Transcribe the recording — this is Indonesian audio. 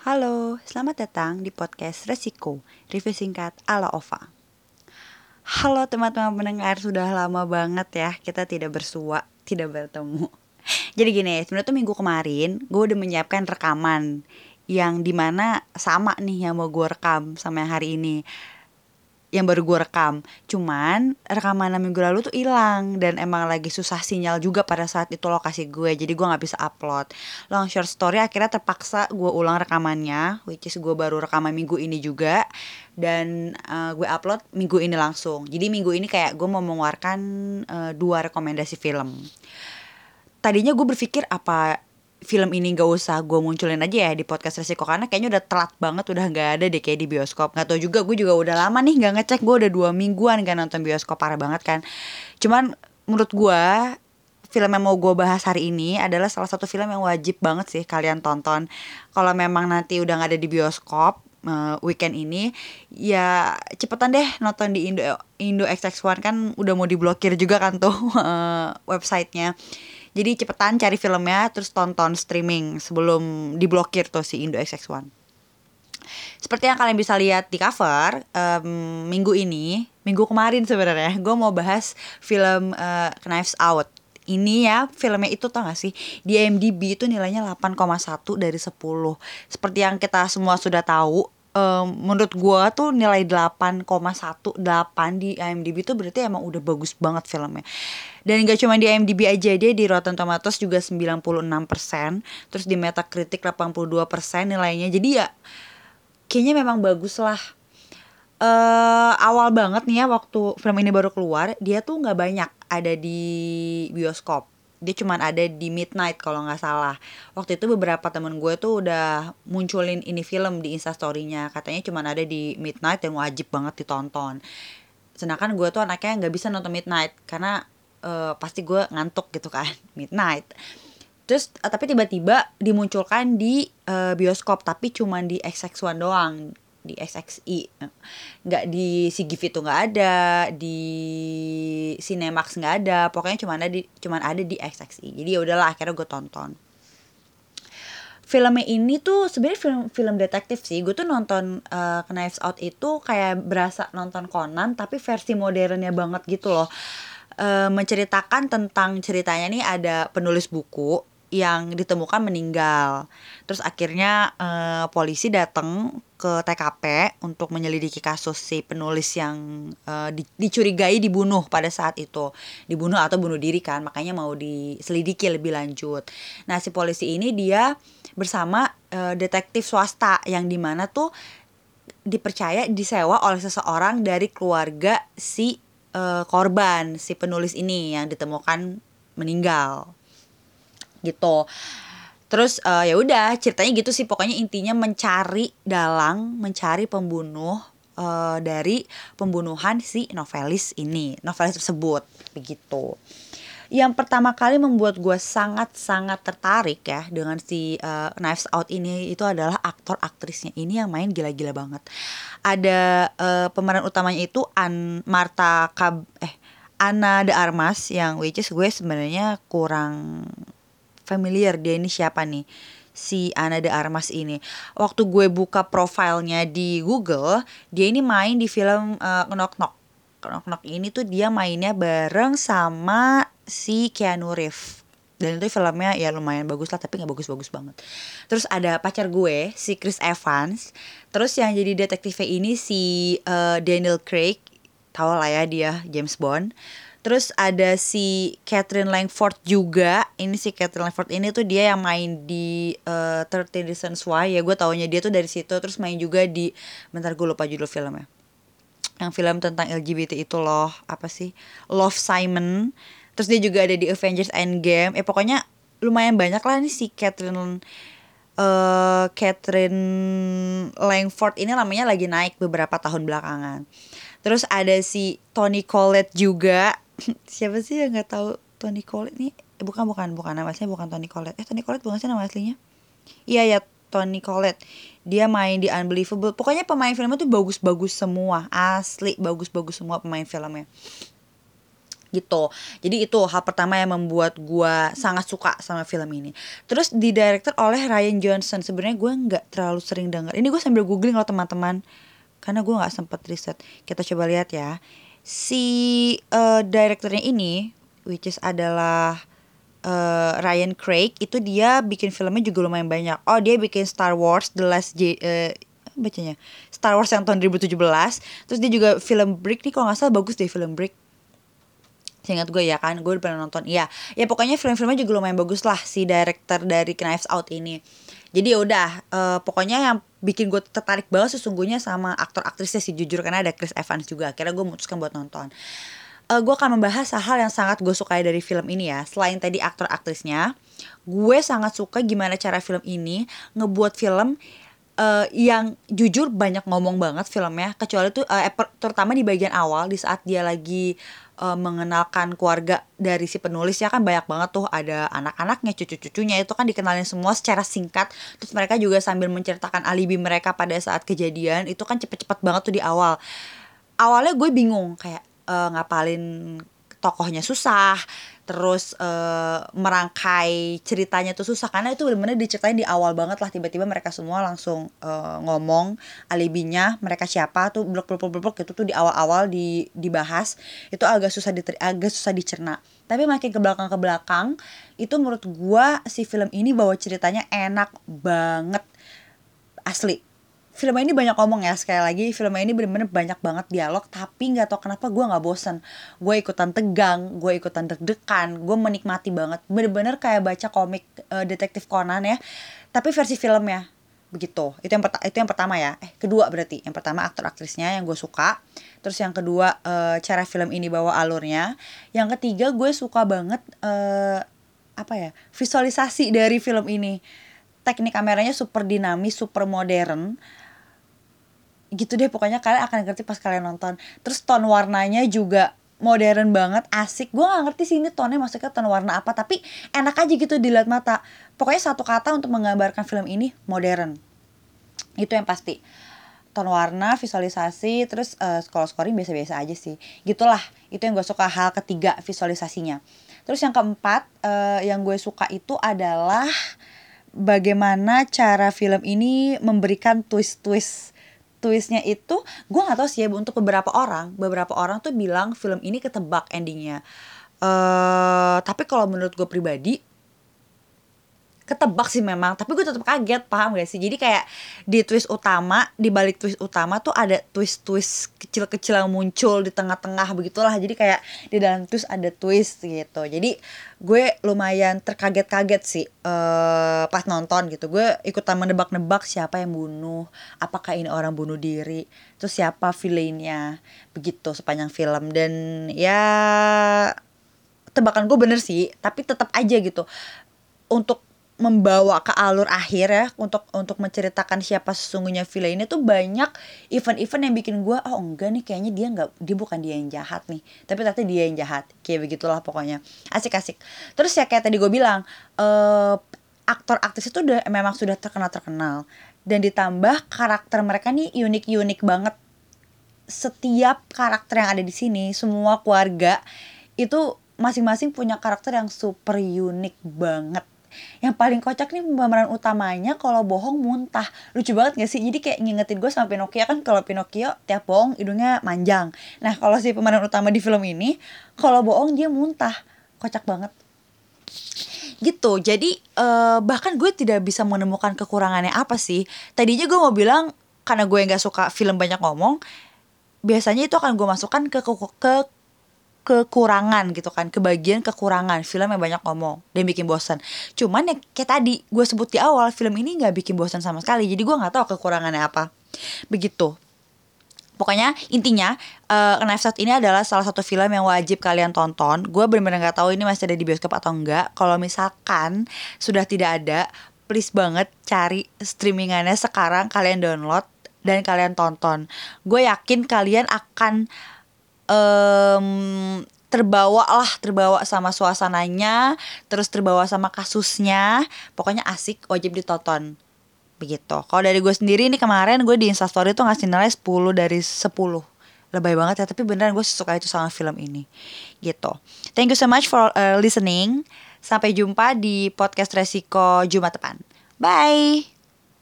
Halo, selamat datang di podcast Resiko, review singkat ala Ova. Halo teman-teman pendengar, sudah lama banget ya kita tidak bersua, tidak bertemu. Jadi gini, sebenarnya tuh minggu kemarin gue udah menyiapkan rekaman yang di mana sama nih yang mau gue rekam sama yang hari ini yang baru gue rekam. Cuman rekaman minggu lalu tuh hilang dan emang lagi susah sinyal juga pada saat itu lokasi gue jadi gue nggak bisa upload. Long short story akhirnya terpaksa gue ulang rekamannya which is gue baru rekaman minggu ini juga dan uh, gue upload minggu ini langsung. Jadi minggu ini kayak gue mau mengeluarkan uh, dua rekomendasi film. Tadinya gue berpikir apa film ini gak usah gue munculin aja ya di podcast resiko karena kayaknya udah telat banget udah nggak ada deh kayak di bioskop. Nggak tau juga gue juga udah lama nih nggak ngecek gue udah dua mingguan kan nonton bioskop parah banget kan. Cuman menurut gue film yang mau gue bahas hari ini adalah salah satu film yang wajib banget sih kalian tonton. Kalau memang nanti udah nggak ada di bioskop uh, weekend ini ya cepetan deh nonton di Indo Indo XX1 kan udah mau diblokir juga kan tuh uh, websitenya jadi cepetan cari filmnya terus tonton streaming sebelum diblokir tuh si Indo XX1. Seperti yang kalian bisa lihat di cover um, minggu ini, minggu kemarin sebenarnya gue mau bahas film uh, Knives Out. Ini ya filmnya itu tau gak sih? Di IMDb itu nilainya 8,1 dari 10 seperti yang kita semua sudah tahu um, menurut gue tuh nilai 8,18 di IMDb itu berarti emang udah bagus banget filmnya. Dan gak cuma di IMDb aja dia di Rotten Tomatoes juga 96% terus di Metacritic 82% nilainya. Jadi ya kayaknya memang bagus lah. Uh, awal banget nih ya waktu film ini baru keluar dia tuh nggak banyak ada di bioskop dia cuma ada di midnight kalau nggak salah. Waktu itu beberapa temen gue tuh udah munculin ini film di instastorynya katanya cuma ada di midnight dan wajib banget ditonton. Sedangkan gue tuh anaknya nggak bisa nonton midnight karena uh, pasti gue ngantuk gitu kan midnight. Terus uh, tapi tiba-tiba dimunculkan di uh, bioskop tapi cuma di XX1 doang di SXI nggak di CGV itu nggak ada di Cinemax nggak ada pokoknya cuma ada di cuma ada di XXI jadi ya udahlah akhirnya gue tonton. Filmnya ini tuh sebenarnya film film detektif sih. Gue tuh nonton uh, Knives Out itu kayak berasa nonton Conan tapi versi modernnya banget gitu loh. Uh, menceritakan tentang ceritanya nih ada penulis buku yang ditemukan meninggal. Terus akhirnya uh, polisi datang ke TKP untuk menyelidiki kasus si penulis yang uh, di, dicurigai dibunuh pada saat itu. Dibunuh atau bunuh diri kan, makanya mau diselidiki lebih lanjut. Nah, si polisi ini dia bersama uh, detektif swasta yang di mana tuh dipercaya disewa oleh seseorang dari keluarga si uh, korban, si penulis ini yang ditemukan meninggal gitu terus uh, ya udah ceritanya gitu sih. Pokoknya intinya mencari dalang mencari pembunuh uh, dari pembunuhan si novelis ini novelis tersebut begitu. Yang pertama kali membuat gue sangat-sangat tertarik ya dengan si uh, Knives Out ini itu adalah aktor aktrisnya ini yang main gila-gila banget. Ada uh, pemeran utamanya itu An Marta Kab eh Ana de Armas yang which is gue sebenarnya kurang familiar dia ini siapa nih si Ana de Armas ini. Waktu gue buka profilnya di Google, dia ini main di film uh, Knock Knock. Knock Knock ini tuh dia mainnya bareng sama si Keanu Reeves. Dan itu filmnya ya lumayan bagus lah tapi nggak bagus-bagus banget. Terus ada pacar gue si Chris Evans. Terus yang jadi detektifnya ini si uh, Daniel Craig. Tahu lah ya dia James Bond. Terus ada si Catherine Langford juga. Ini si Catherine Langford ini tuh dia yang main di uh, 30 Reasons Why ya. Gue taunya dia tuh dari situ. Terus main juga di bentar gue lupa judul filmnya. Yang film tentang LGBT itu loh. Apa sih? Love Simon. Terus dia juga ada di Avengers Endgame. Eh pokoknya lumayan banyak lah nih si Catherine uh, Catherine Langford ini namanya lagi naik beberapa tahun belakangan. Terus ada si Tony Collette juga siapa sih yang nggak tahu Tony Collette nih? Eh, bukan bukan bukan. Nama aslinya bukan Tony Collette eh Tony Collette bukan sih nama aslinya? Iya ya Tony Collette dia main di Unbelievable. Pokoknya pemain filmnya tuh bagus-bagus semua. Asli bagus-bagus semua pemain filmnya. Gitu. Jadi itu hal pertama yang membuat gue sangat suka sama film ini. Terus di director oleh Ryan Johnson. Sebenarnya gue nggak terlalu sering denger. Ini gue sambil googling loh teman-teman. Karena gue nggak sempet riset. Kita coba lihat ya si uh, direkturnya ini which is adalah uh, Ryan Craig itu dia bikin filmnya juga lumayan banyak oh dia bikin Star Wars The Last J uh, bacanya Star Wars yang tahun 2017 terus dia juga film Brick nih kalau nggak salah bagus deh film Brick Seingat gue ya kan, gue udah pernah nonton. Iya, ya pokoknya film-filmnya juga lumayan bagus lah si director dari Knives Out ini. Jadi ya udah, uh, pokoknya yang bikin gue tertarik banget sesungguhnya sama aktor aktrisnya sih jujur karena ada Chris Evans juga. Akhirnya gue memutuskan buat nonton. Uh, gue akan membahas hal yang sangat gue sukai dari film ini ya. Selain tadi aktor aktrisnya, gue sangat suka gimana cara film ini ngebuat film uh, yang jujur banyak ngomong banget filmnya kecuali tuh uh, terutama di bagian awal di saat dia lagi uh, mengenalkan keluarga dari si penulis ya kan banyak banget tuh ada anak-anaknya cucu-cucunya itu kan dikenalin semua secara singkat. Terus mereka juga sambil menceritakan alibi mereka pada saat kejadian itu kan cepet-cepet banget tuh di awal. Awalnya gue bingung kayak uh, ngapalin tokohnya susah terus uh, merangkai ceritanya tuh susah. Karena itu benar-benar diceritain di awal banget lah. Tiba-tiba mereka semua langsung uh, ngomong alibinya mereka siapa tuh blok blok blok blok itu tuh di awal-awal di dibahas. Itu agak susah diter agak susah dicerna. Tapi makin ke belakang ke belakang itu menurut gua si film ini bawa ceritanya enak banget. Asli film ini banyak ngomong ya sekali lagi film ini bener-bener banyak banget dialog tapi nggak tau kenapa gue nggak bosen. Gue ikutan tegang gue ikutan deg-degan gue menikmati banget. Bener-bener kayak baca komik uh, detektif Conan ya tapi versi filmnya. Begitu. Itu yang itu yang pertama ya. Eh kedua berarti. Yang pertama aktor aktrisnya yang gue suka terus yang kedua uh, cara film ini bawa alurnya. Yang ketiga gue suka banget uh, apa ya visualisasi dari film ini teknik kameranya super dinamis super modern. Gitu deh pokoknya kalian akan ngerti pas kalian nonton. Terus tone warnanya juga modern banget asik. Gue gak ngerti sih ini tone maksudnya tone warna apa tapi enak aja gitu dilihat mata. Pokoknya satu kata untuk menggambarkan film ini modern. Itu yang pasti. Tone warna visualisasi terus uh, kalau scoring biasa-biasa aja sih. Gitulah itu yang gue suka hal ketiga visualisasinya. Terus yang keempat uh, yang gue suka itu adalah bagaimana cara film ini memberikan twist-twist twistnya itu gue gak tahu sih ya untuk beberapa orang. Beberapa orang tuh bilang film ini ketebak endingnya. Uh, tapi kalau menurut gue pribadi ketebak sih memang tapi gue tetap kaget paham gak sih? Jadi kayak di twist utama di balik twist utama tuh ada twist twist kecil kecil yang muncul di tengah-tengah begitulah. Jadi kayak di dalam twist ada twist gitu. Jadi gue lumayan terkaget-kaget sih uh, pas nonton gitu. Gue ikutan menebak-nebak siapa yang bunuh apakah ini orang bunuh diri terus siapa villainnya begitu sepanjang film. Dan ya tebakan gue bener sih tapi tetap aja gitu. Untuk membawa ke alur akhir ya untuk untuk menceritakan siapa sesungguhnya Villa ini tuh banyak event-event yang bikin gue oh enggak nih kayaknya dia nggak dia bukan dia yang jahat nih tapi ternyata dia yang jahat. Kayak begitulah pokoknya. Asik-asik terus ya kayak tadi gue bilang uh, aktor aktris itu udah memang sudah terkenal terkenal dan ditambah karakter mereka nih unik-unik banget. Setiap karakter yang ada di sini semua keluarga itu masing-masing punya karakter yang super unik banget yang paling kocak nih pemeran utamanya kalau bohong muntah. Lucu banget gak sih? Jadi kayak ngingetin gue sama Pinocchio kan kalau Pinocchio tiap bohong hidungnya manjang. Nah kalau si pemeran utama di film ini kalau bohong dia muntah. Kocak banget. Gitu. Jadi uh, bahkan gue tidak bisa menemukan kekurangannya apa sih. Tadinya gue mau bilang karena gue nggak suka film banyak ngomong biasanya itu akan gue masukkan ke ke, ke kekurangan gitu kan kebagian kekurangan film yang banyak ngomong dan bikin bosan cuman ya kayak tadi gue sebut di awal film ini nggak bikin bosan sama sekali jadi gue nggak tahu kekurangannya apa. Begitu. Pokoknya intinya uh, Knives Out ini adalah salah satu film yang wajib kalian tonton. Gue benar-benar nggak tahu ini masih ada di bioskop atau enggak kalau misalkan sudah tidak ada please banget cari streamingannya sekarang kalian download dan kalian tonton. Gue yakin kalian akan um, terbawa lah terbawa sama suasananya terus terbawa sama kasusnya. Pokoknya asik wajib ditonton. Begitu. Kalau dari gue sendiri ini kemarin gue di instastory tuh ngasih nilai 10 dari 10 lebay banget ya tapi beneran gue suka itu sama film ini. Gitu. Thank you so much for uh, listening. Sampai jumpa di podcast resiko Jumat depan. Bye